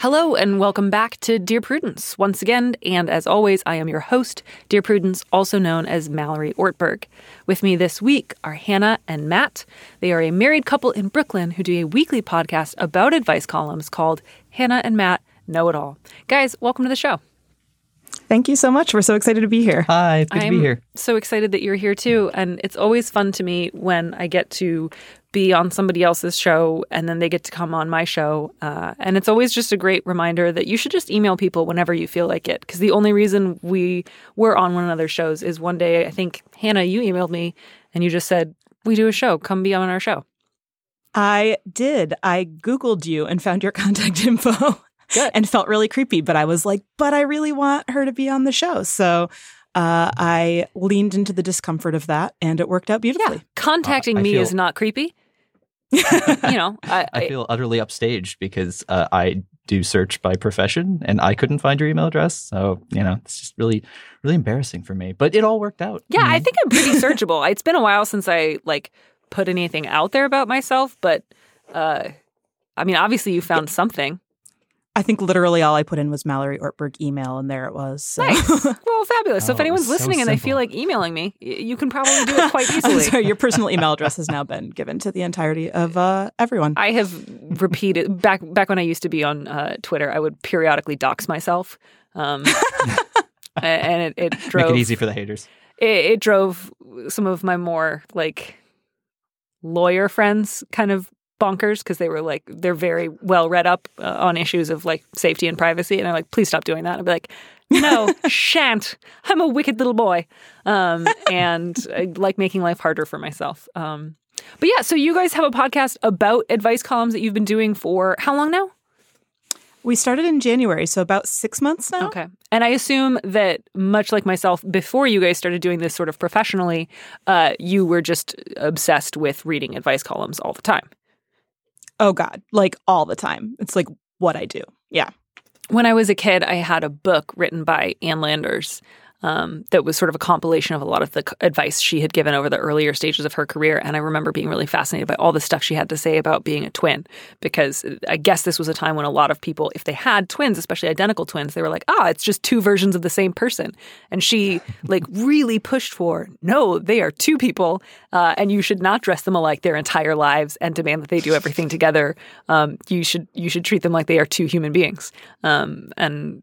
Hello and welcome back to Dear Prudence once again. And as always, I am your host, Dear Prudence, also known as Mallory Ortberg. With me this week are Hannah and Matt. They are a married couple in Brooklyn who do a weekly podcast about advice columns called Hannah and Matt Know It All. Guys, welcome to the show. Thank you so much. We're so excited to be here. Hi, it's good I'm to be here. so excited that you're here too. And it's always fun to me when I get to be on somebody else's show and then they get to come on my show. Uh, and it's always just a great reminder that you should just email people whenever you feel like it. Because the only reason we were on one another's shows is one day, I think, Hannah, you emailed me and you just said, We do a show. Come be on our show. I did. I Googled you and found your contact info Good. and felt really creepy, but I was like, but I really want her to be on the show. So uh, I leaned into the discomfort of that and it worked out beautifully. Contacting Uh, me feel- is not creepy. you know, I, I feel utterly upstaged because uh, I do search by profession and I couldn't find your email address. So, you know, it's just really, really embarrassing for me. But it all worked out. Yeah, you I think I'm pretty searchable. It's been a while since I like put anything out there about myself, but uh I mean, obviously you found something. I think literally all I put in was Mallory Ortberg email and there it was. So. Nice. well, fabulous. so if Oh, anyone's so listening and they feel like emailing me, you can probably do it quite I'm easily. sorry, your personal email address has now been given to the entirety of uh, everyone. I have repeated back back when I used to be on uh, Twitter. I would periodically dox myself, um, and it, it drove Make it easy for the haters. it, it drove some of my more like lawyer friends kind of bonkers because they were like they're very well read up uh, on issues of like safety and privacy and i'm like please stop doing that i'd be like no shan't i'm a wicked little boy um, and i like making life harder for myself um, but yeah so you guys have a podcast about advice columns that you've been doing for how long now We started in January, so about six months now. Okay. And I assume that much like myself, before you guys started doing this sort of professionally, uh, you were just obsessed with reading advice columns all the time. Oh, God. Like all the time. It's like what I do. Yeah. When I was a kid, I had a book written by Ann Landers um, that was sort of a compilation of a lot of the advice she had given over the earlier stages of her career. And I remember being really fascinated by all the stuff she had to say about being a twin, because I guess this was a time when a lot of people, if they had twins, especially identical twins, they were like, ah, it's just two versions of the same person. And she like really pushed for, no, they are two people, uh, and you should not dress them alike their entire lives and demand that they do everything together. Um, you should you should treat them like they are two human beings. Um, and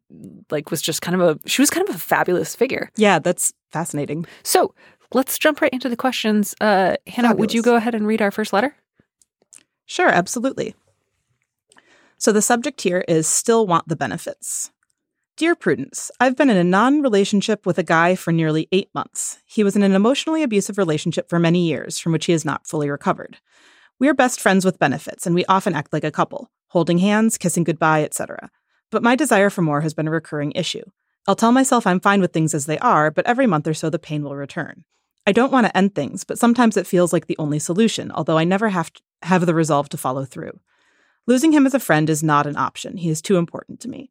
like was just kind of a she was kind of a fabulous figure. Yeah, that's fascinating. So let's jump right into the questions. Uh, Hannah, would you go ahead and read our first letter? Sure, absolutely. So the subject here is still want the benefits. Dear Prudence, I've been in a non relationship with a guy for nearly eight months. He was in an emotionally abusive relationship for many years, from which he has not fully recovered. We are best friends with benefits, and we often act like a couple, holding hands, kissing goodbye, etc. But my desire for more has been a recurring issue. I'll tell myself I'm fine with things as they are, but every month or so the pain will return. I don't want to end things, but sometimes it feels like the only solution, although I never have to have the resolve to follow through. Losing him as a friend is not an option. He is too important to me.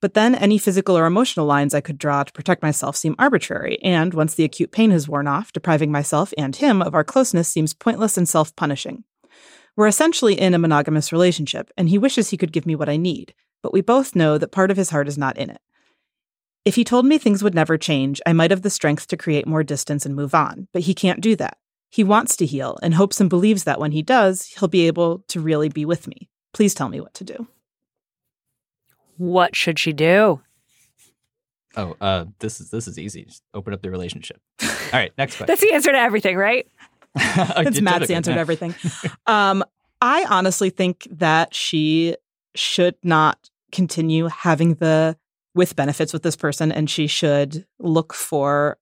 But then any physical or emotional lines I could draw to protect myself seem arbitrary, and once the acute pain has worn off, depriving myself and him of our closeness seems pointless and self punishing. We're essentially in a monogamous relationship, and he wishes he could give me what I need, but we both know that part of his heart is not in it. If he told me things would never change, I might have the strength to create more distance and move on, but he can't do that. He wants to heal and hopes and believes that when he does, he'll be able to really be with me. Please tell me what to do. What should she do? Oh, uh, this is this is easy. Just open up the relationship. All right, next question. That's the answer to everything, right? I it's Matt's answer to everything. Um, I honestly think that she should not continue having the with benefits with this person, and she should look for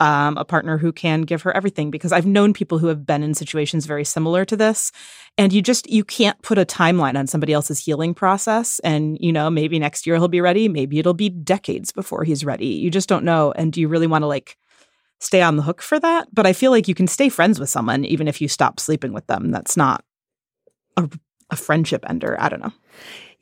um, a partner who can give her everything. Because I've known people who have been in situations very similar to this, and you just you can't put a timeline on somebody else's healing process. And you know, maybe next year he'll be ready. Maybe it'll be decades before he's ready. You just don't know. And do you really want to like stay on the hook for that. But I feel like you can stay friends with someone even if you stop sleeping with them. That's not a, a friendship ender. I don't know.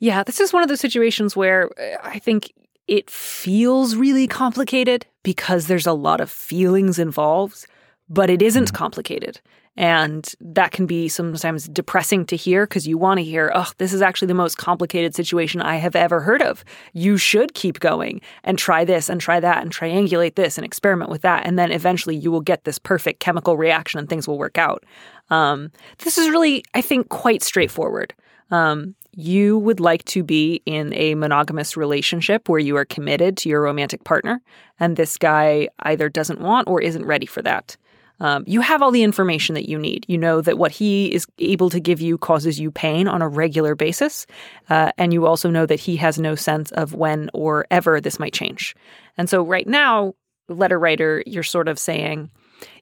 Yeah, this is one of those situations where uh, I think it feels really complicated because there's a lot of feelings involved, but it isn't Mhm. complicated. And that can be sometimes depressing to hear because you want to hear, oh, this is actually the most complicated situation I have ever heard of. You should keep going and try this and try that and triangulate this and experiment with that. And then eventually you will get this perfect chemical reaction and things will work out. Um, this is really, I think, quite straightforward. Um, you would like to be in a monogamous relationship where you are committed to your romantic partner, and this guy either doesn't want or isn't ready for that. Um, you have all the information that you need. You know that what he is able to give you causes you pain on a regular basis. Uh, and you also know that he has no sense of when or ever this might change. And so, right now, letter writer, you're sort of saying,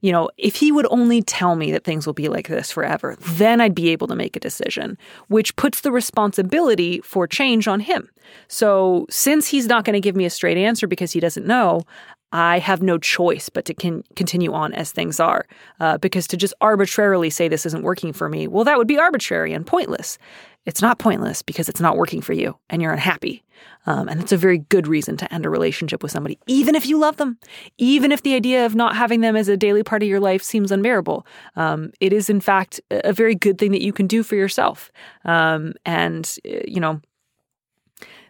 you know, if he would only tell me that things will be like this forever, then I'd be able to make a decision, which puts the responsibility for change on him. So, since he's not going to give me a straight answer because he doesn't know, I have no choice but to con- continue on as things are. Uh, because to just arbitrarily say this isn't working for me, well, that would be arbitrary and pointless. It's not pointless because it's not working for you and you're unhappy. Um, and it's a very good reason to end a relationship with somebody, even if you love them, even if the idea of not having them as a daily part of your life seems unbearable. Um, it is, in fact, a very good thing that you can do for yourself. Um, and, uh, you know,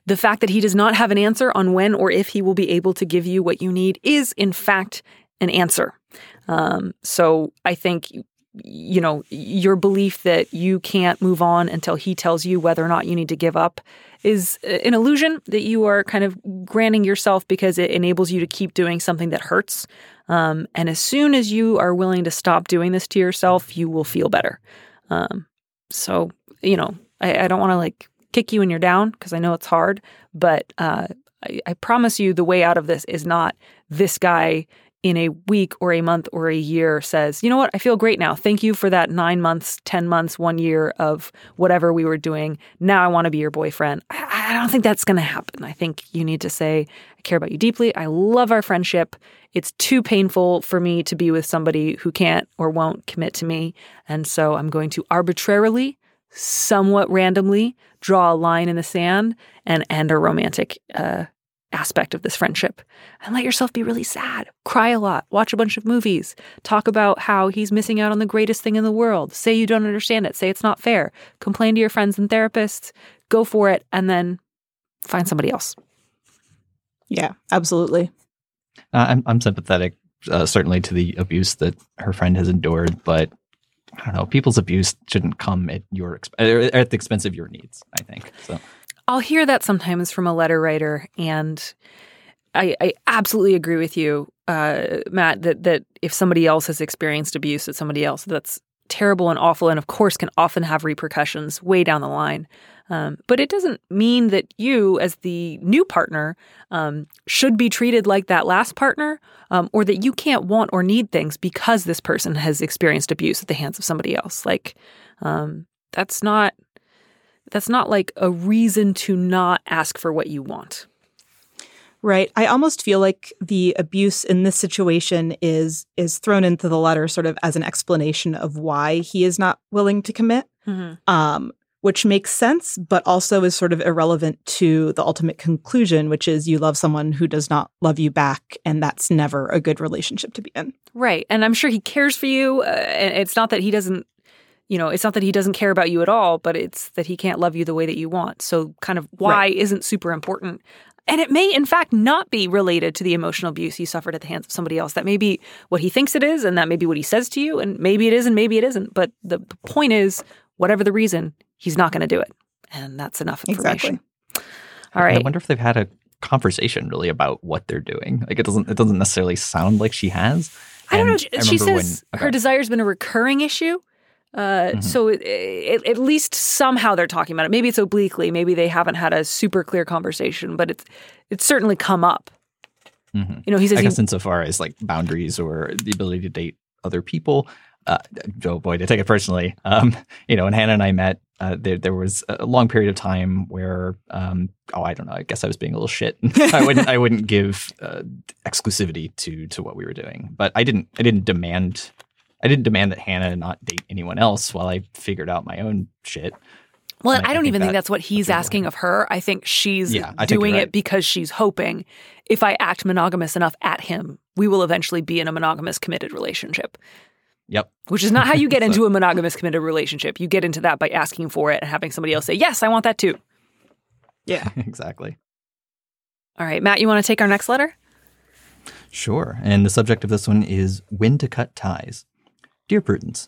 the fact that he does not have an answer on when or if he will be able to give you what you need is, in fact, an answer. Um, so I think, you know, your belief that you can't move on until he tells you whether or not you need to give up is uh, an illusion that you are kind of granting yourself because it enables you to keep doing something that hurts. Um, and as soon as you are willing to stop doing this to yourself, you will feel better. Um, so, you know, I, I don't want to like kick you when you're down because I know it's hard, but uh, I, I promise you the way out of this is not this guy in a week or a month or a year says, you know what, I feel great now. Thank you for that nine months, 10 months, one year of whatever we were doing. Now I want to be your boyfriend. I, I don't think that's going to happen. I think you need to say, I care about you deeply. I love our friendship. It's too painful for me to be with somebody who can't or won't commit to me. And so I'm going to arbitrarily, somewhat randomly, draw a line in the sand and end a romantic uh, aspect of this friendship and let yourself be really sad. Cry a lot, watch a bunch of movies, talk about how he's missing out on the greatest thing in the world. Say you don't understand it, say it's not fair. Complain to your friends and therapists, go for it, and then find somebody else. Yeah, absolutely. Uh, I'm I'm sympathetic, uh, certainly to the abuse that her friend has endured, but I don't know. People's abuse shouldn't come at your exp- er, at the expense of your needs. I think so. I'll hear that sometimes from a letter writer, and I, I absolutely agree with you, uh, Matt. That that if somebody else has experienced abuse at somebody else, that's terrible and awful, and of course can often have repercussions way down the line. Um, but it doesn't mean that you, as the new partner, um, should be treated like that last partner, um, or that you can't want or need things because this person has experienced abuse at the hands of somebody else. Like um, that's not that's not like a reason to not ask for what you want. Right. I almost feel like the abuse in this situation is is thrown into the letter sort of as an explanation of why he is not willing to commit. Um, which makes sense, but also is sort of irrelevant to the ultimate conclusion, which is you love someone who does not love you back, and that's never a good relationship to be in. Right. And I'm sure he cares for you. Uh, and it's not that he doesn't, you know, it's not that he doesn't care about you at all, but it's that he can't love you the way that you want. So, kind of why Right. isn't super important. And it may, in fact, not be related to the emotional abuse he suffered at the hands of somebody else. That may be what he thinks it is, and that may be what he says to you, and maybe it is, and maybe it isn't. But the, the point is, whatever the reason, he's not going to do it. And that's enough information. Exactly. All right. I wonder if they've had a conversation really about what they're doing. Like it doesn't it doesn't necessarily sound like she has. I don't know. And She says when- her okay. desire's been a recurring issue. Uh, Mhm. So it, it, at least somehow they're talking about it. Maybe it's obliquely. Maybe they haven't had a super clear conversation, but it's it's certainly come up. Mhm. You know, he says I he, guess insofar as like boundaries or the ability to date other people, uh, oh boy, to take it personally, um, you know, when Hannah and I met, uh, there, there was a long period of time where, um, oh, I don't know, I guess I was being a little shit. I wouldn't, I wouldn't give uh, exclusivity to to what we were doing, but I didn't, I didn't demand, I didn't demand that Hannah not date anyone else while I figured out my own shit. Well, And I, I don't think even think that's what he's asking of her. I think she's Yeah, I doing you're it because she's hoping if I act monogamous enough at him, we will eventually be in a monogamous committed relationship. Yep. Which is not how you get So- into a monogamous committed relationship. You get into that by asking for it and having somebody else say, "Yes, I want that too." Yeah. exactly. All right, Matt, you want to take our next letter? Sure. And the subject of this one is when to cut ties. Dear Prudence,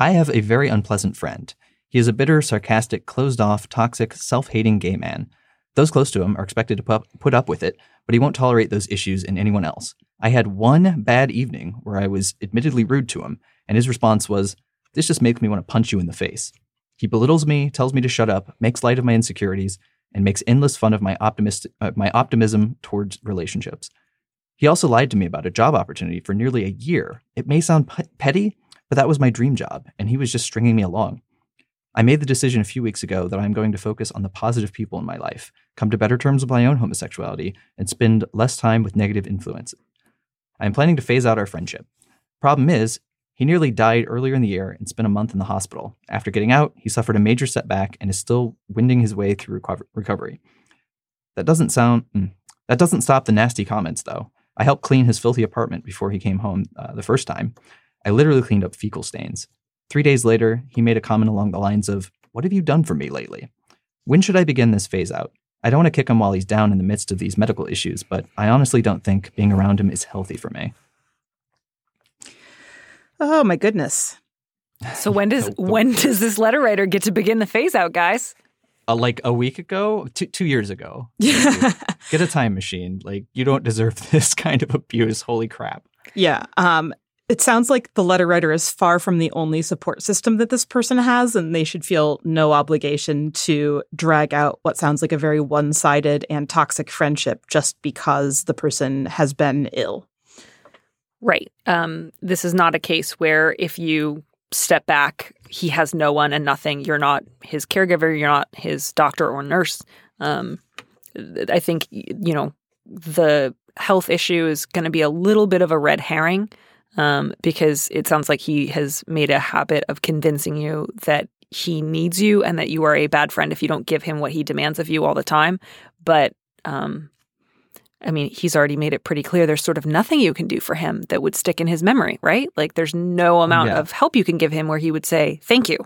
I have a very unpleasant friend. He is a bitter, sarcastic, closed off, toxic, self hating gay man. Those close to him are expected to pu- put up with it, but he won't tolerate those issues in anyone else. I had one bad evening where I was admittedly rude to him, and his response was, This just makes me want to punch you in the face. He belittles me, tells me to shut up, makes light of my insecurities, and makes endless fun of my, optimist- uh, my optimism towards relationships. He also lied to me about a job opportunity for nearly a year. It may sound pe- petty, but that was my dream job, and he was just stringing me along. I made the decision a few weeks ago that I'm going to focus on the positive people in my life, come to better terms with my own homosexuality, and spend less time with negative influences. I am planning to phase out our friendship. Problem is, he nearly died earlier in the year and spent a month in the hospital. After getting out, he suffered a major setback and is still winding his way through recover- recovery. That doesn't sound. mm, that doesn't stop the nasty comments, though. I helped clean his filthy apartment before he came home uh, the first time. I literally cleaned up fecal stains. Three days later, he made a comment along the lines of, What have you done for me lately? When should I begin this phase out? I don't want to kick him while he's down in the midst of these medical issues, but I honestly don't think being around him is healthy for me. Oh my goodness. So when does when does this letter writer get to begin the phase out, guys? Uh, like a week ago, two, two years ago. Yeah. Get a time machine. Like, you don't deserve this kind of abuse. Holy crap. yeah. Um it sounds like the letter writer is far from the only support system that this person has, and they should feel no obligation to drag out what sounds like a very one sided and toxic friendship just because the person has been ill. Right. Um, this is not a case where if you step back, he has no one and nothing. You're not his caregiver. You're not his doctor or nurse. Um, I think you know the health issue is going to be a little bit of a red herring um, because it sounds like he has made a habit of convincing you that he needs you and that you are a bad friend if you don't give him what he demands of you all the time. But um, I mean, he's already made it pretty clear there's sort of nothing you can do for him that would stick in his memory, right? Like there's no amount Yeah. of help you can give him where he would say, thank you.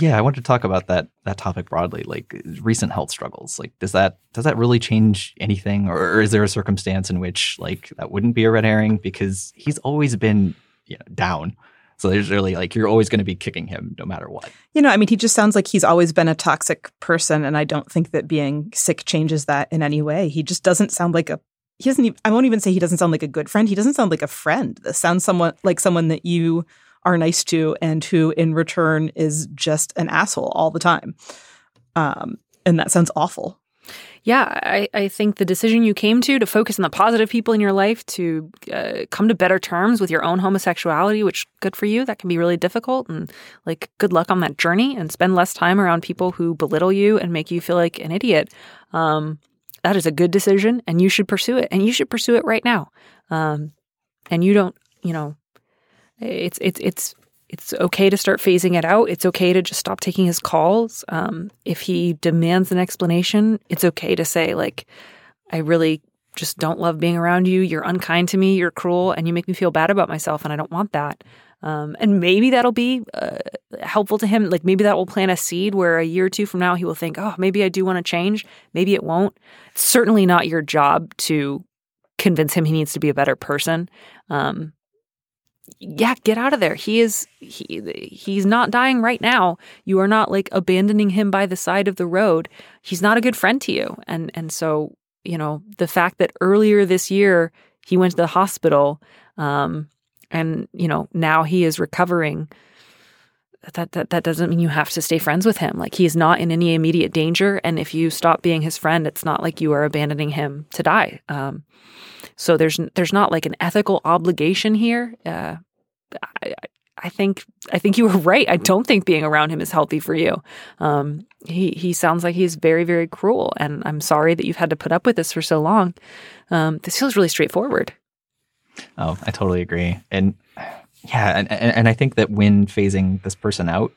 Yeah, I wanted to talk about that that topic broadly, like recent health struggles. Like, does that does that really change anything, or, is there a circumstance in which like that wouldn't be a red herring because he's always been you know, down? So there's really like you're always going to be kicking him no matter what. You know, I mean, he just sounds like he's always been a toxic person, and I don't think that being sick changes that in any way. He just doesn't sound like a. He doesn't. Even, I won't even say he doesn't sound like a good friend. He doesn't sound like a friend. This sounds somewhat like someone that you are nice to, and who in return is just an asshole all the time. Um, and that sounds awful. Yeah, I, I think the decision you came to to focus on the positive people in your life, to uh, come to better terms with your own homosexuality, which good for you. That can be really difficult, and like good luck on that journey. And spend less time around people who belittle you and make you feel like an idiot. Um, that is a good decision, and you should pursue it. And you should pursue it right now. Um, and you don't, you know, it's it's it's it's okay to start phasing it out. It's okay to just stop taking his calls. Um, if he demands an explanation, it's okay to say like, I really just don't love being around you. You're unkind to me. You're cruel, and you make me feel bad about myself, and I don't want that. Um, and maybe that'll be uh, helpful to him. Like maybe that will plant a seed where a year or two from now he will think, oh, maybe I do want to change. Maybe it won't. It's certainly not your job to convince him he needs to be a better person. Um, yeah, get out of there. He is he he's not dying right now. You are not like abandoning him by the side of the road. He's not a good friend to you. And and so, you know, the fact that earlier this year he went to the hospital um and, you know, now he is recovering that, that that doesn't mean you have to stay friends with him. Like he is not in any immediate danger and if you stop being his friend, it's not like you are abandoning him to die. Um so there's there's not like an ethical obligation here. Uh, I, I think I think you were right. I don't think being around him is healthy for you. Um, he he sounds like he's very very cruel, and I'm sorry that you've had to put up with this for so long. Um, this feels really straightforward. Oh, I totally agree. And yeah, and, and, and I think that when phasing this person out,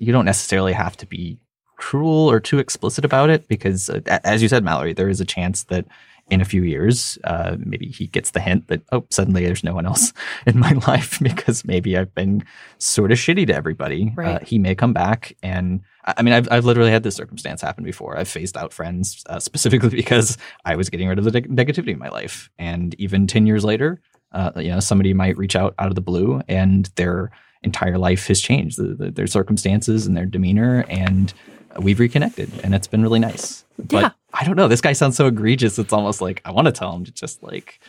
you don't necessarily have to be cruel or too explicit about it because, as you said, Mallory, there is a chance that in a few years, uh, maybe he gets the hint that, oh, suddenly there's no one else in my life because maybe I've been sort of shitty to everybody. Uh, he may come back. And I mean, I've, I've literally had this circumstance happen before. I've phased out friends uh, specifically because I was getting rid of the neg- negativity in my life. And even 10 years later, uh, you know, somebody might reach out out of the blue and their entire life has changed, the, the, their circumstances and their demeanor. And we've reconnected and it's been really nice. But Yeah. I don't know. This guy sounds so egregious. It's almost like I want to tell him to just like,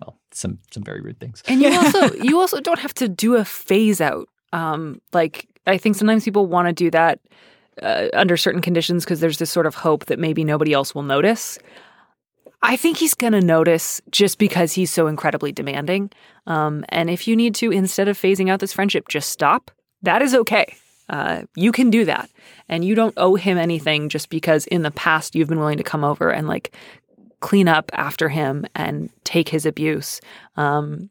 well, some some very rude things. And you also you also don't have to do a phase out. Um, like I think sometimes people want to do that uh, under certain conditions because there's this sort of hope that maybe nobody else will notice. I think he's going to notice just because he's so incredibly demanding. Um, and if you need to, instead of phasing out this friendship, just stop, that is okay. Uh, you can do that. And you don't owe him anything just because in the past you've been willing to come over and like clean up after him and take his abuse. Um,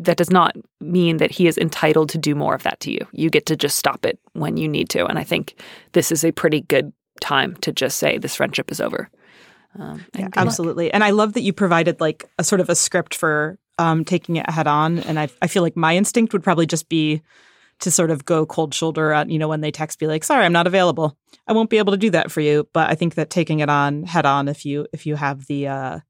that does not mean that he is entitled to do more of that to you. You get to just stop it when you need to. And I think this is a pretty good time to just say this friendship is over. Um, Yeah, good luck. absolutely. And I love that you provided like a sort of a script for um, taking it head on. And I, I feel like my instinct would probably just be to sort of go cold shoulder at, you know, when they text, be like, sorry, I'm not available. I won't be able to do that for you. But I think that taking it on head on, if you, if you have the, uh,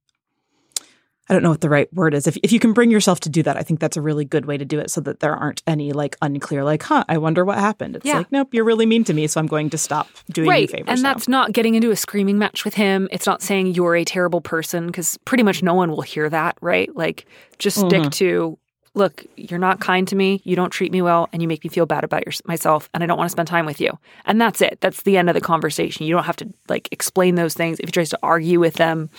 I don't know what the right word is. If, if you can bring yourself to do that, I think that's a really good way to do it so that there aren't any like unclear, like, huh, I wonder what happened. It's Yeah. like, nope, you're really mean to me. So I'm going to stop doing right. you favors. and now. that's not getting into a screaming match with him. It's not saying you're a terrible person because pretty much no one will hear that, right? Like, just stick Mhm. to look, you're not kind to me, you don't treat me well, and you make me feel bad about your, myself, and I don't want to spend time with you. And that's it. That's the end of the conversation. You don't have to like explain those things. If he tries to argue with them,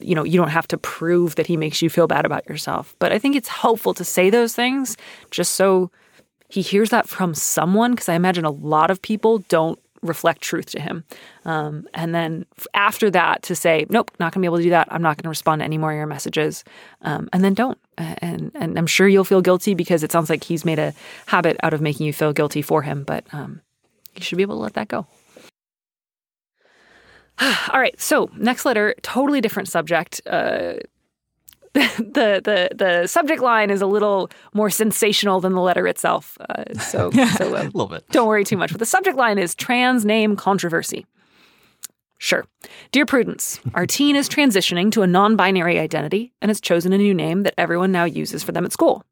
you know, you don't have to prove that he makes you feel bad about yourself. But I think it's helpful to say those things just so he hears that from someone, because I imagine a lot of people don't reflect truth to him. Um, and then after that, to say, nope, not going to be able to do that. I'm not going to respond to any more of your messages. Um, and then don't. And, and I'm sure you'll feel guilty because it sounds like he's made a habit out of making you feel guilty for him. But um, you should be able to let that go. All right. So next letter, totally different subject. Uh, the the the subject line is a little more sensational than the letter itself. Uh, so so a uh, little bit. don't worry too much. But the subject line is trans name controversy. Sure. Dear Prudence, our teen is transitioning to a non binary identity and has chosen a new name that everyone now uses for them at school.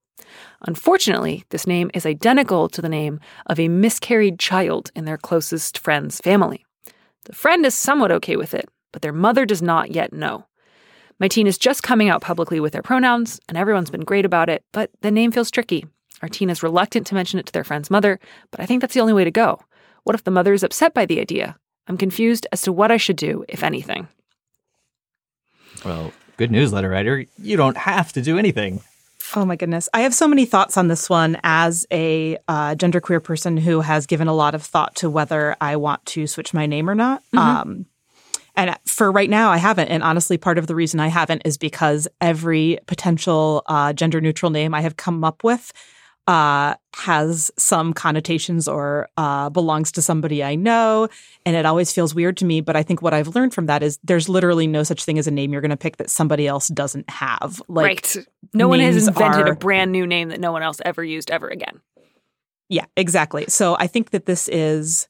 Unfortunately, this name is identical to the name of a miscarried child in their closest friend's family. The friend is somewhat okay with it, but their mother does not yet know. My teen is just coming out publicly with their pronouns, and everyone's been great about it, but the name feels tricky. Our teen is reluctant to mention it to their friend's mother, but I think that's the only way to go. What if the mother is upset by the idea? I'm confused as to what I should do, if anything. Well, good news, letter writer. You don't have to do anything. Oh my goodness. I have so many thoughts on this one as a uh, genderqueer person who has given a lot of thought to whether I want to switch my name or not. Um, and for right now, I haven't. And honestly, part of the reason I haven't is because every potential uh, gender neutral name I have come up with uh, has some connotations or uh, belongs to somebody I know. And it always feels weird to me. But I think what I've learned from that is there's literally no such thing as a name you're going to pick that somebody else doesn't have. Like, right. No one has invented are- a brand new name that no one else ever used ever again. Yeah, exactly. So I think that this is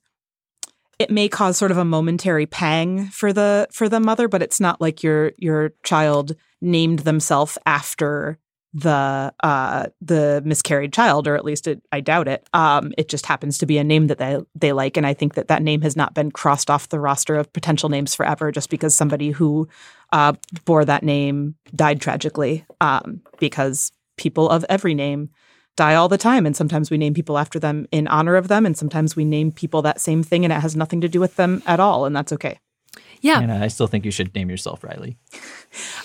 it may cause sort of a momentary pang for the for the mother, but it's not like your your child named themselves after the uh the miscarried child or at least it, I doubt it. Um it just happens to be a name that they they like and I think that that name has not been crossed off the roster of potential names forever just because somebody who uh bore that name died tragically um because people of every name die all the time. And sometimes we name people after them in honor of them. And sometimes we name people that same thing and it has nothing to do with them at all. And that's okay. Yeah. And I still think you should name yourself Riley.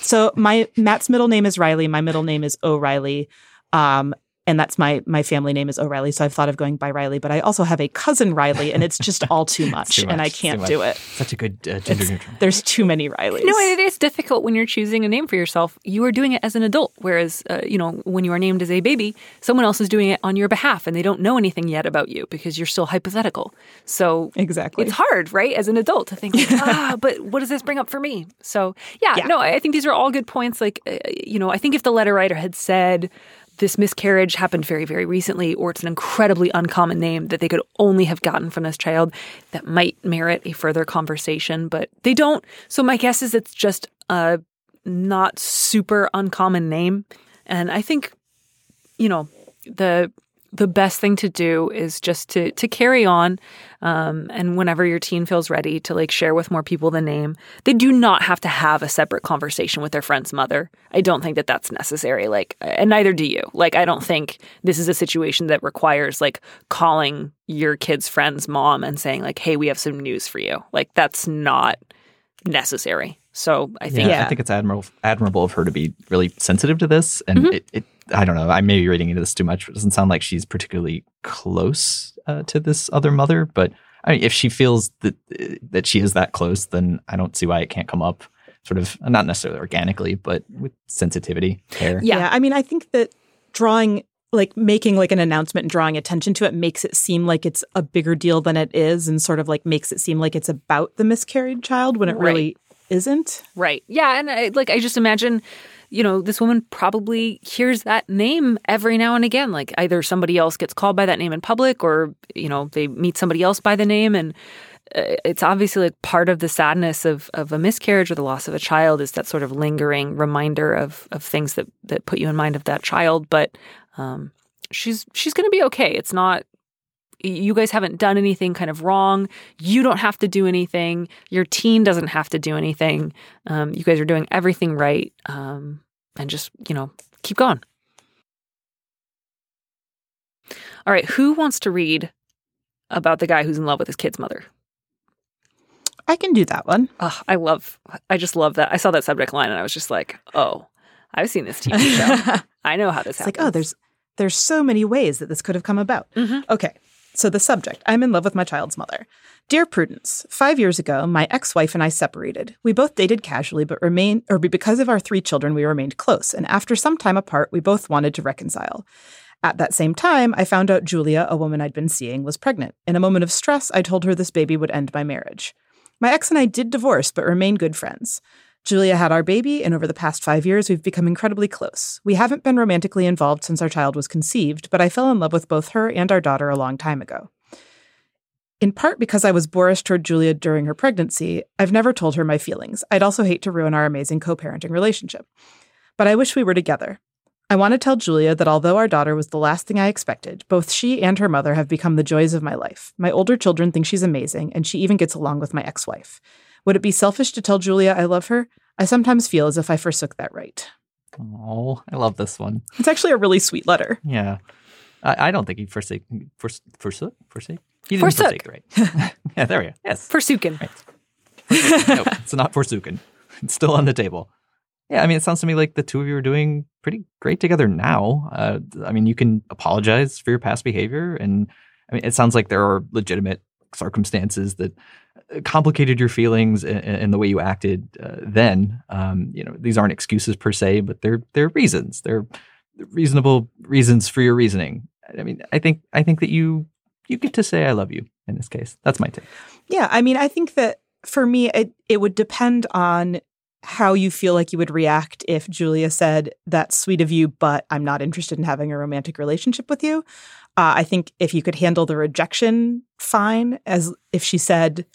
So my Matt's middle name is Riley. My middle name is O'Reilly. Um, and that's my my family name is O'Reilly, so I've thought of going by Riley. But I also have a cousin Riley, and it's just all too much, too and I can't do it. Such a good uh, gender neutral. There's too many Rileys. No, it is difficult when you're choosing a name for yourself. You are doing it as an adult, whereas, uh, you know, when you are named as a baby, someone else is doing it on your behalf and they don't know anything yet about you because you're still hypothetical. So exactly. it's hard, right, as an adult to think, like, ah, but what does this bring up for me? So, yeah, Yeah. no, I think these are all good points. Like, uh, you know, I think if the letter writer had said, this miscarriage happened very, very recently, or it's an incredibly uncommon name that they could only have gotten from this child, that might merit a further conversation, but they don't. So, my guess is it's just a not super uncommon name. And I think, you know, the the best thing to do is just to to carry on um, and whenever your teen feels ready to like share with more people the name they do not have to have a separate conversation with their friend's mother i don't think that that's necessary like and neither do you like i don't think this is a situation that requires like calling your kid's friend's mom and saying like hey we have some news for you like that's not necessary so i think Yeah, Yeah. I think it's admirable admirable of her to be really sensitive to this, and Mm-hmm. it, it. I don't know. I may be reading into this too much. It doesn't sound like she's particularly close uh, to this other mother, but I mean, if she feels that uh, that she is that close, then I don't see why it can't come up, sort of not necessarily organically, but with sensitivity, care. Yeah. I mean, I think that drawing, like making like an announcement and drawing attention to it makes it seem like it's a bigger deal than it is and sort of like makes it seem like it's about the miscarried child when it Right. really isn't. Right. Yeah. And I, like, I just imagine, you know, this woman probably hears that name every now and again. Like, either somebody else gets called by that name in public or, you know, they meet somebody else by the name. And uh, it's obviously like part of the sadness of, of a miscarriage or the loss of a child is that sort of lingering reminder of, of things that, that put you in mind of that child. But um, she's she's going to be okay. It's not you guys haven't done anything kind of wrong. You don't have to do anything. Your teen doesn't have to do anything. Um, you guys are doing everything right. Um, and just, you know, keep going. All right. Who wants to read about the guy who's in love with his kid's mother? I can do that one. Oh, I love, I just love that. I saw that subject line and I was just like, oh, I've seen this TV show. I know how this It's happens. like, oh, there's there's so many ways that this could have come about. Mhm. Okay. So the subject, I'm in love with my child's mother. Dear Prudence, 5 years ago, my ex-wife and I separated. We both dated casually but remained or because of our 3 children, we remained close, and after some time apart, we both wanted to reconcile. At that same time, I found out Julia, a woman I'd been seeing, was pregnant. In a moment of stress, I told her this baby would end my marriage. My ex and I did divorce but remain good friends. Julia had our baby, and over the past five years, we've become incredibly close. We haven't been romantically involved since our child was conceived, but I fell in love with both her and our daughter a long time ago. In part because I was boorish toward Julia during her pregnancy, I've never told her my feelings. I'd also hate to ruin our amazing co parenting relationship. But I wish we were together. I want to tell Julia that although our daughter was the last thing I expected, both she and her mother have become the joys of my life. My older children think she's amazing, and she even gets along with my ex wife. Would it be selfish to tell Julia I love her? I sometimes feel as if I forsook that right. Oh, I love this one. It's actually a really sweet letter. Yeah. I, I don't think he forsake, fors, forsook, forsake. He didn't Forsook. forsake, right? yeah, there we go. Yes. Forsuken. no, it's not forsuken. It's still on the table. Yeah, I mean, it sounds to me like the two of you are doing pretty great together now. Uh, I mean, you can apologize for your past behavior, and I mean, it sounds like there are legitimate circumstances that complicated your feelings and, and the way you acted uh, then. Um, you know, these aren't excuses per se, but they're they're reasons. They're reasonable reasons for your reasoning. I mean, I think I think that you you get to say I love you in this case. That's my take. Yeah, I mean, I think that for me, it, it would depend on how you feel like you would react if Julia said, That's sweet of you, but I'm not interested in having a romantic relationship with you. Uh, I think if you could handle the rejection fine, as if she said,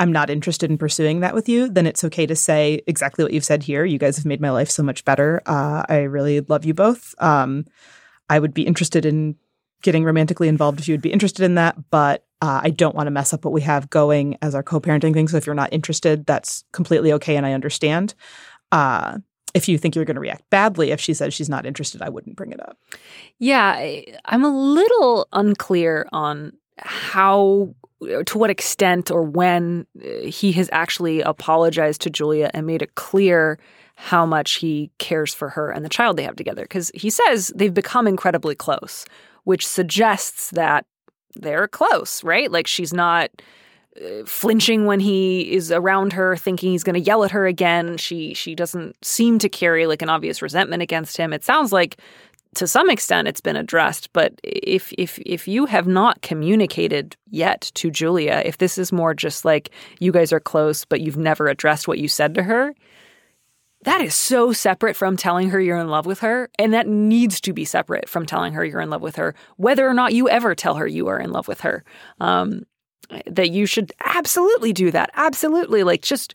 I'm not interested in pursuing that with you, then it's okay to say exactly what you've said here. You guys have made my life so much better. Uh, I really love you both. Um, I would be interested in getting romantically involved if you would be interested in that, but uh, I don't want to mess up what we have going as our co-parenting thing. So if you're not interested, that's completely okay, and I understand. Uh, if you think you're going to react badly if she says she's not interested, I wouldn't bring it up. Yeah, I'm a little unclear on how, to what extent, or when uh, he has actually apologized to Julia and made it clear how much he cares for her and the child they have together. Because he says they've become incredibly close, which suggests that they're close, right? Like she's not uh, flinching when he is around her thinking he's going to yell at her again she she doesn't seem to carry like an obvious resentment against him it sounds like to some extent it's been addressed but if if if you have not communicated yet to Julia if this is more just like you guys are close but you've never addressed what you said to her that is so separate from telling her you're in love with her and that needs to be separate from telling her you're in love with her whether or not you ever tell her you are in love with her um, that you should absolutely do that. Absolutely. Like, just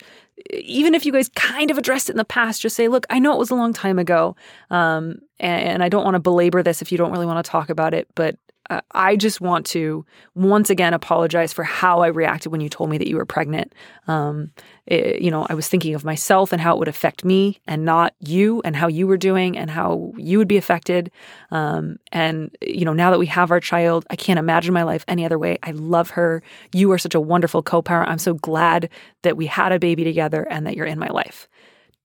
even if you guys kind of addressed it in the past, just say, look, I know it was a long time ago. Um, and, and I don't want to belabor this if you don't really want to talk about it, but uh, I just want to once again apologize for how I reacted when you told me that you were pregnant. Um, it, you know, I was thinking of myself and how it would affect me and not you and how you were doing and how you would be affected. Um, and, you know, now that we have our child, I can't imagine my life any other way. I love her. You are such a wonderful co parent. I'm so glad that we had a baby together and that you're in my life.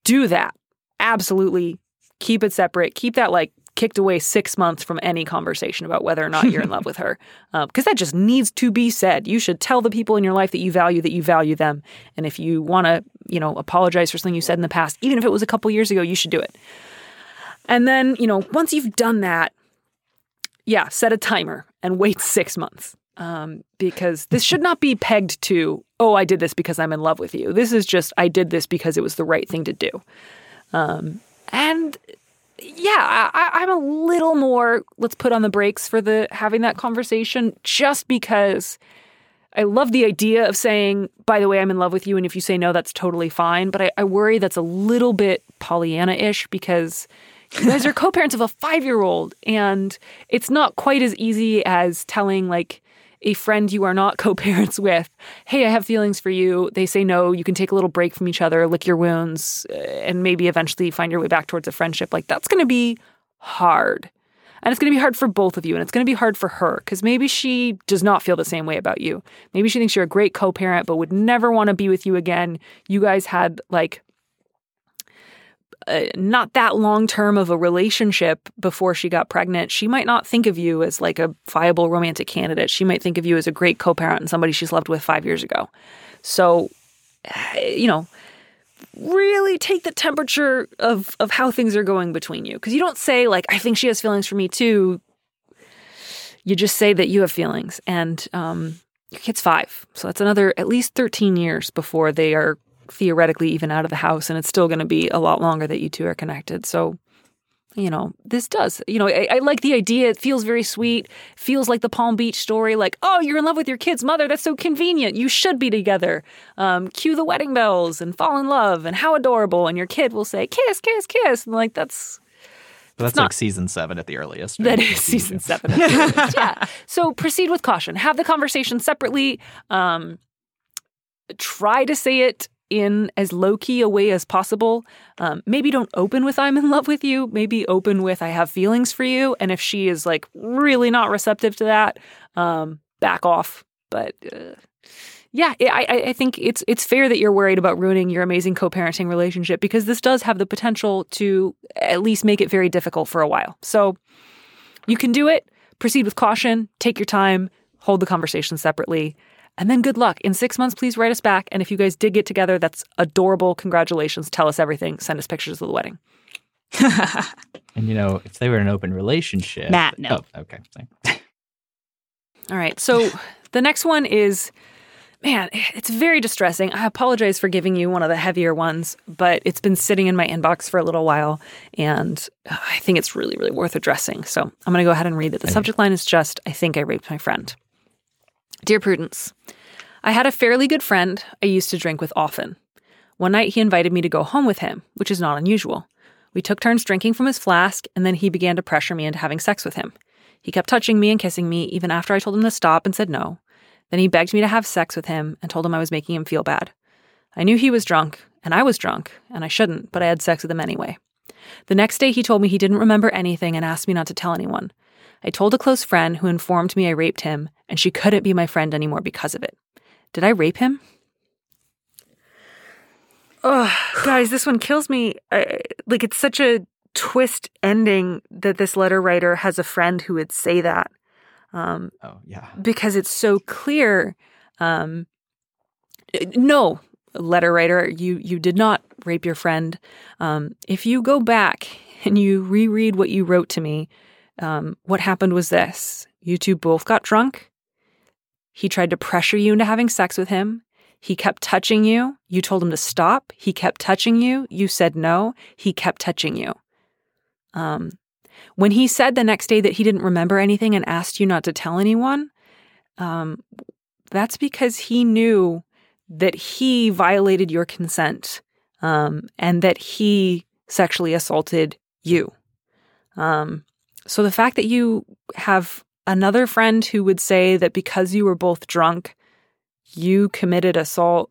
Do that. Absolutely. Keep it separate. Keep that like kicked away six months from any conversation about whether or not you're in love with her. Because um, that just needs to be said. You should tell the people in your life that you value that you value them. And if you want to, you know, apologize for something you said in the past, even if it was a couple years ago, you should do it. And then, you know, once you've done that, yeah, set a timer and wait six months. Um, because this should not be pegged to, oh, I did this because I'm in love with you. This is just, I did this because it was the right thing to do. Um, and yeah, I, am a little more. Let's put on the brakes for the having that conversation, just because I love the idea of saying, "By the way, I'm in love with you," and if you say no, that's totally fine. But I, I worry that's a little bit Pollyanna-ish because you guys are co-parents of a five-year-old, and it's not quite as easy as telling like a friend you are not co parents with, hey, I have feelings for you. They say no, you can take a little break from each other, lick your wounds, uh, and maybe eventually find your way back towards a friendship. Like, that's going to be hard. And it's going to be hard for both of you. And it's going to be hard for her because maybe she does not feel the same way about you. Maybe she thinks you're a great co parent, but would never want to be with you again. You guys had like not that long term of a relationship before she got pregnant, she might not think of you as like a viable romantic candidate. She might think of you as a great co parent and somebody she's loved with five years ago. So, you know, really take the temperature of, of how things are going between you. Because you don't say, like, I think she has feelings for me too. You just say that you have feelings. And um, your kid's five. So that's another at least 13 years before they are theoretically even out of the house, and it's still going to be a lot longer that you two are connected. So, you know, this does. You know, I, I, like the idea. It feels very sweet. Feels like the Palm Beach story. Like, oh, you're in love with your kid's mother. That's so convenient. You should be together. Um, cue the wedding bells and fall in love. And how adorable. And your kid will say, kiss, kiss, kiss. And like, that's. that's not, like season seven at the earliest. That is season seven. yeah. So proceed with caution. Have the conversation separately. Um, try to say it in as low key a way as possible. Um, maybe don't open with I'm in love with you. Maybe open with I have feelings for you. And if she is like really not receptive to that, um, back off. But uh, yeah, I, I think it's it's fair that you're worried about ruining your amazing co-parenting relationship because this does have the potential to at least make it very difficult for a while. So you can do it. Proceed with caution. Take your time. Hold the conversation separately. And then good luck. In six months, please write us back. And if you guys did get together, that's adorable. Congratulations. Tell us everything. Send us pictures of the wedding. and you know, if they were in an open relationship. Matt, no. Oh, okay. All right. So the next one is man, it's very distressing. I apologize for giving you one of the heavier ones, but it's been sitting in my inbox for a little while and uh, I think it's really, really worth addressing. So I'm going to go ahead and read it. The subject line is just I think I raped my friend. Dear Prudence, I had a fairly good friend I used to drink with often. One night he invited me to go home with him, which is not unusual. We took turns drinking from his flask, and then he began to pressure me into having sex with him. He kept touching me and kissing me, even after I told him to stop and said no. Then he begged me to have sex with him and told him I was making him feel bad. I knew he was drunk, and I was drunk, and I shouldn't, but I had sex with him anyway. The next day he told me he didn't remember anything and asked me not to tell anyone. I told a close friend who informed me I raped him, and she couldn't be my friend anymore because of it. Did I rape him? Ugh. guys, this one kills me. I, like it's such a twist ending that this letter writer has a friend who would say that. Um, Oh, yeah. because it's so clear. Um, no, letter writer, you you did not rape your friend. Um, if you go back and you reread what you wrote to me, um, what happened was this: you two both got drunk. He tried to pressure you into having sex with him. He kept touching you. You told him to stop. He kept touching you. You said no. He kept touching you. Um, when he said the next day that he didn't remember anything and asked you not to tell anyone, um, that's because he knew that he violated your consent um, and that he sexually assaulted you. Um, so the fact that you have another friend who would say that because you were both drunk, you committed assault,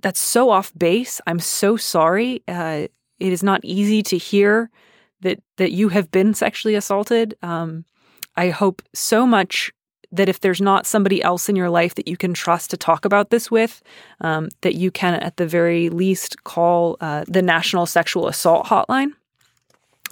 that's so off base. I'm so sorry. Uh, it is not easy to hear that that you have been sexually assaulted. Um, I hope so much that if there's not somebody else in your life that you can trust to talk about this with, um, that you can at the very least call uh, the National Sexual Assault Hotline.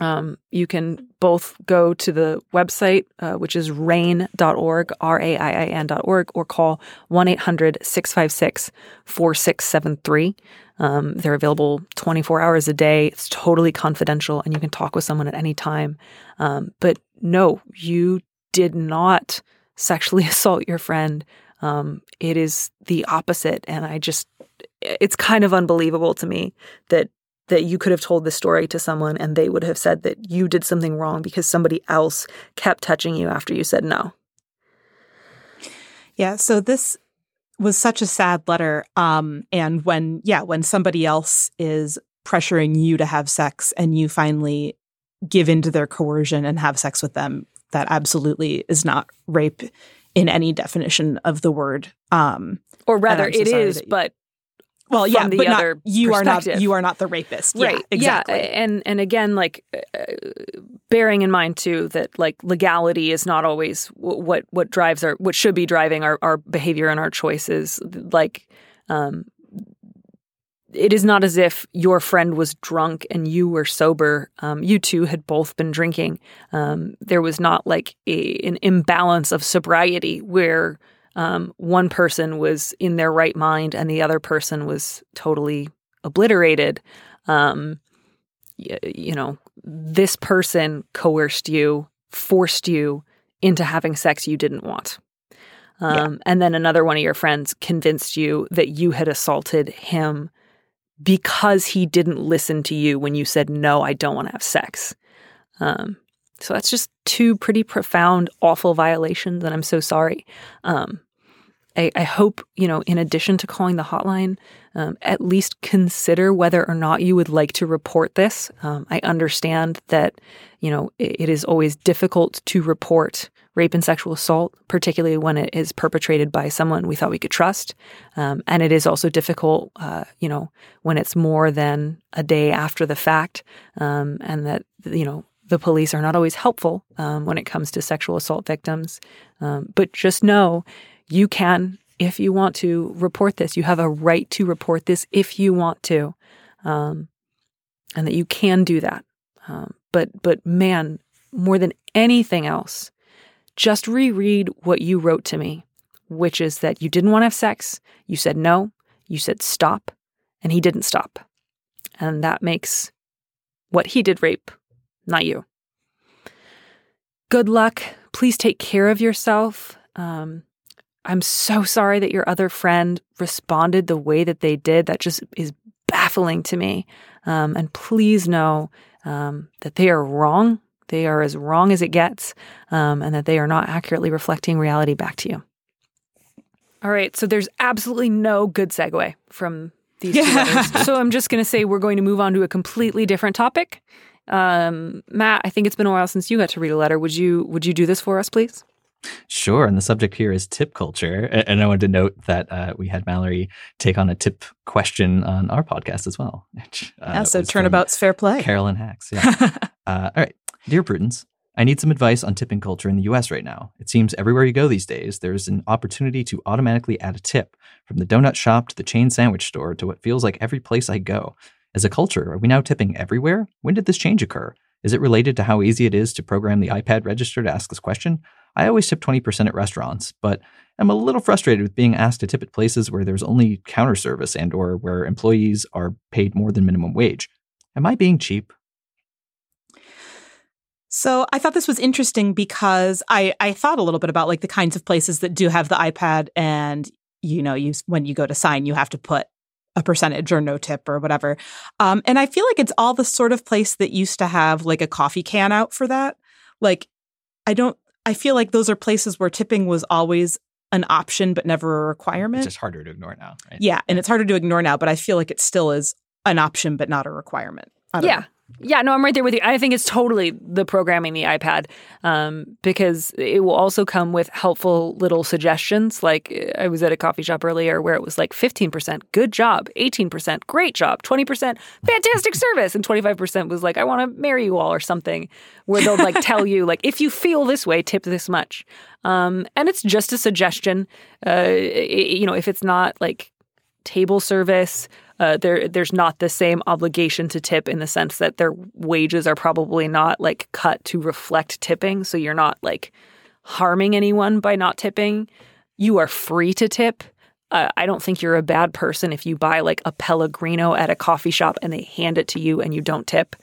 Um, you can both go to the website, uh, which is rainn.org, R A I N N.org, or call 1 800 656 4673. Um, they're available 24 hours a day. It's totally confidential and you can talk with someone at any time. Um, but no, you did not sexually assault your friend. Um, it is the opposite. And I just, it's kind of unbelievable to me that that you could have told this story to someone and they would have said that you did something wrong because somebody else kept touching you after you said no. Yeah, so this was such a sad letter. Um, and when, yeah, when somebody else is pressuring you to have sex and you finally give in to their coercion and have sex with them, that absolutely is not rape in any definition of the word. Um, Or rather, so it is, you- but well, yeah, but not, you are not you are not the rapist. right, Yeah, exactly. Yeah, and and again, like uh, bearing in mind too that like legality is not always what what drives our what should be driving our our behavior and our choices. Like, um, it is not as if your friend was drunk and you were sober. Um, you two had both been drinking. Um, there was not like a, an imbalance of sobriety where um, one person was in their right mind and the other person was totally obliterated. Um, y- you know, this person coerced you, forced you into having sex you didn't want. Um, And then another one of your friends convinced you that you had assaulted him because he didn't listen to you when you said, No, I don't want to have sex. Um, so that's just two pretty profound, awful violations, and I'm so sorry. Um, I, I hope, you know, in addition to calling the hotline, um, at least consider whether or not you would like to report this. Um, I understand that, you know, it, it is always difficult to report rape and sexual assault, particularly when it is perpetrated by someone we thought we could trust. Um, and it is also difficult, uh, you know, when it's more than a day after the fact, um, and that, you know, the police are not always helpful um, when it comes to sexual assault victims. Um, but just know you can, if you want to, report this. You have a right to report this if you want to, um, and that you can do that. Um, but but man, more than anything else, just reread what you wrote to me, which is that you didn't want to have sex. You said no. You said stop, and he didn't stop, and that makes what he did rape, not you. Good luck. Please take care of yourself. Um, I'm so sorry that your other friend responded the way that they did. That just is baffling to me. Um, and please know um, that they are wrong. They are as wrong as it gets, um, and that they are not accurately reflecting reality back to you. All right. So there's absolutely no good segue from these two letters. So I'm just going to say we're going to move on to a completely different topic. Um, Matt, I think it's been a while since you got to read a letter. Would you Would you do this for us, please? Sure. And the subject here is tip culture. And I wanted to note that uh, we had Mallory take on a tip question on our podcast as well. which, uh, yeah, so turnabout's fair play. Carolyn Hax. Yeah. uh, all right. Dear Prudence, I need some advice on tipping culture in the US right now. It seems everywhere you go these days, there's an opportunity to automatically add a tip, from the donut shop to the chain sandwich store to what feels like every place I go. As a culture, are we now tipping everywhere? When did this change occur? Is it related to how easy it is to program the iPad register to ask this question? I always tip 20% at restaurants, but I'm a little frustrated with being asked to tip at places where there's only counter service and or where employees are paid more than minimum wage. Am I being cheap? So I thought this was interesting because I, I thought a little bit about like the kinds of places that do have the iPad and you know you when you go to sign you have to put a percentage or no tip or whatever. Um, and I feel like it's all the sort of place that used to have like a coffee can out for that. Like I don't I feel like those are places where tipping was always an option but never a requirement. It's just harder to ignore now, right? Yeah, and it's harder to ignore now, but I feel like it still is an option but not a requirement. I don't Yeah. know. Yeah, no, I'm right there with you. I think it's totally the programming the iPad um, because it will also come with helpful little suggestions. Like I was at a coffee shop earlier where it was like 15%, good job, 18%, great job, 20%, fantastic service, and 25% was like, I want to marry you all or something, where they'll like tell you, like, if you feel this way, tip this much. Um, and it's just a suggestion. Uh, i- you know, if it's not like table service. Uh, there, there's not the same obligation to tip in the sense that their wages are probably not like cut to reflect tipping. So you're not like harming anyone by not tipping. You are free to tip. Uh, I don't think you're a bad person if you buy like a Pellegrino at a coffee shop and they hand it to you and you don't tip.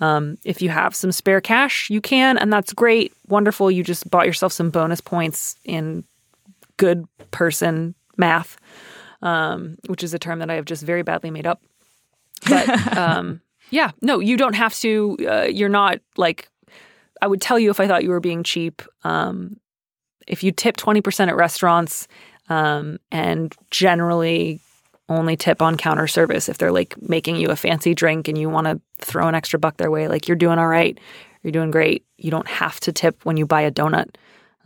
Um, if you have some spare cash, you can, and that's great, wonderful. You just bought yourself some bonus points in good person math um, which is a term that I have just very badly made up. But um, yeah, no, you don't have to. Uh, you're not like I would tell you if I thought you were being cheap. Um, if you tip twenty percent at restaurants um, and generally only tip on counter service if they're like making you a fancy drink and you want to throw an extra buck their way, like you're doing all right, you're doing great. You don't have to tip when you buy a donut.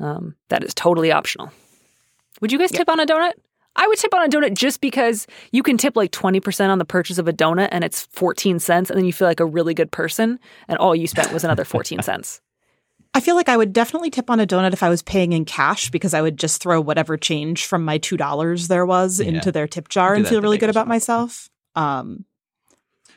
Um, that is totally optional. Would you guys tip on a donut? I would tip on a donut just because you can tip like 20% on the purchase of a donut and it's 14 cents and then you feel like a really good person and all you spent was another 14 cents. I feel like I would definitely tip on a donut if I was paying in cash because I would just throw whatever change from my two dollars there was Yeah. into their tip jar and feel really good about myself. Um,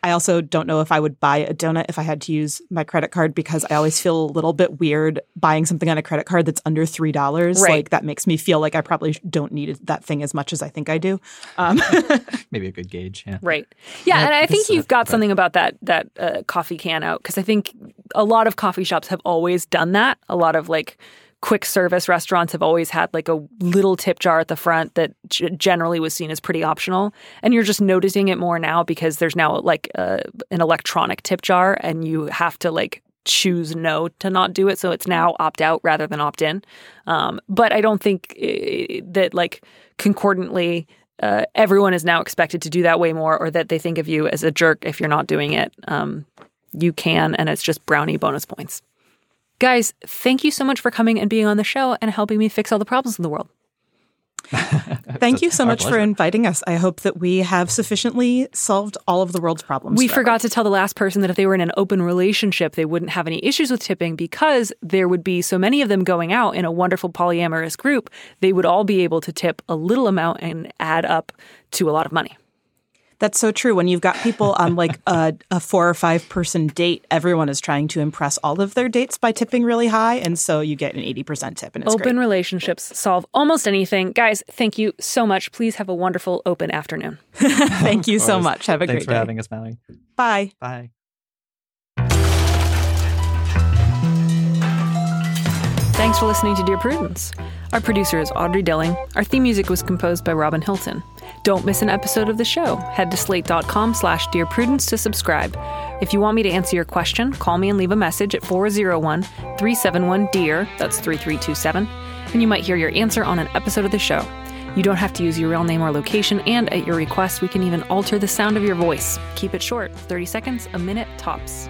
I also don't know if I would buy a donut if I had to use my credit card because I always feel a little bit weird buying something on a credit card that's under three dollars. Right. Like that makes me feel like I probably don't need that thing as much as I think I do. Um, Maybe a good gauge. Yeah. Right. Yeah, Yeah, and I think you've got right. something about that that uh, coffee can out because I think a lot of coffee shops have always done that. A lot of like quick service restaurants have always had like a little tip jar at the front that g- generally was seen as pretty optional, and you're just noticing it more now because there's now like uh, an electronic tip jar, and you have to like choose no to not do it. So it's now opt out rather than opt in. Um, but I don't think that like concordantly uh, everyone is now expected to do that way more, or that they think of you as a jerk if you're not doing it. Um, you can, and it's just brownie bonus points. Guys, thank you so much for coming and being on the show and helping me fix all the problems in the world. thank you so Our much for inviting us. I hope that we have sufficiently solved all of the world's problems. We forever. forgot to tell the last person that if they were in an open relationship, they wouldn't have any issues with tipping because there would be so many of them going out in a wonderful polyamorous group. They would all be able to tip a little amount and add up to a lot of money. That's so true. When you've got people on like a, a four or five person date, everyone is trying to impress all of their dates by tipping really high. And so you get an 80% tip and it's open great. relationships solve almost anything. Guys, thank you so much. Please have a wonderful open afternoon. Thank you so much. Have a Thanks great for day. having us, Mallory. Bye. Bye. Thanks for listening to Dear Prudence. Our producer is Audrey Dilling. Our theme music was composed by Robin Hilton. Don't miss an episode of the show. Head to slate.com slash Dear Prudence to subscribe. If you want me to answer your question, call me and leave a message at 401 371 DEAR, that's 3327, and you might hear your answer on an episode of the show. You don't have to use your real name or location, and at your request, we can even alter the sound of your voice. Keep it short 30 seconds, a minute tops.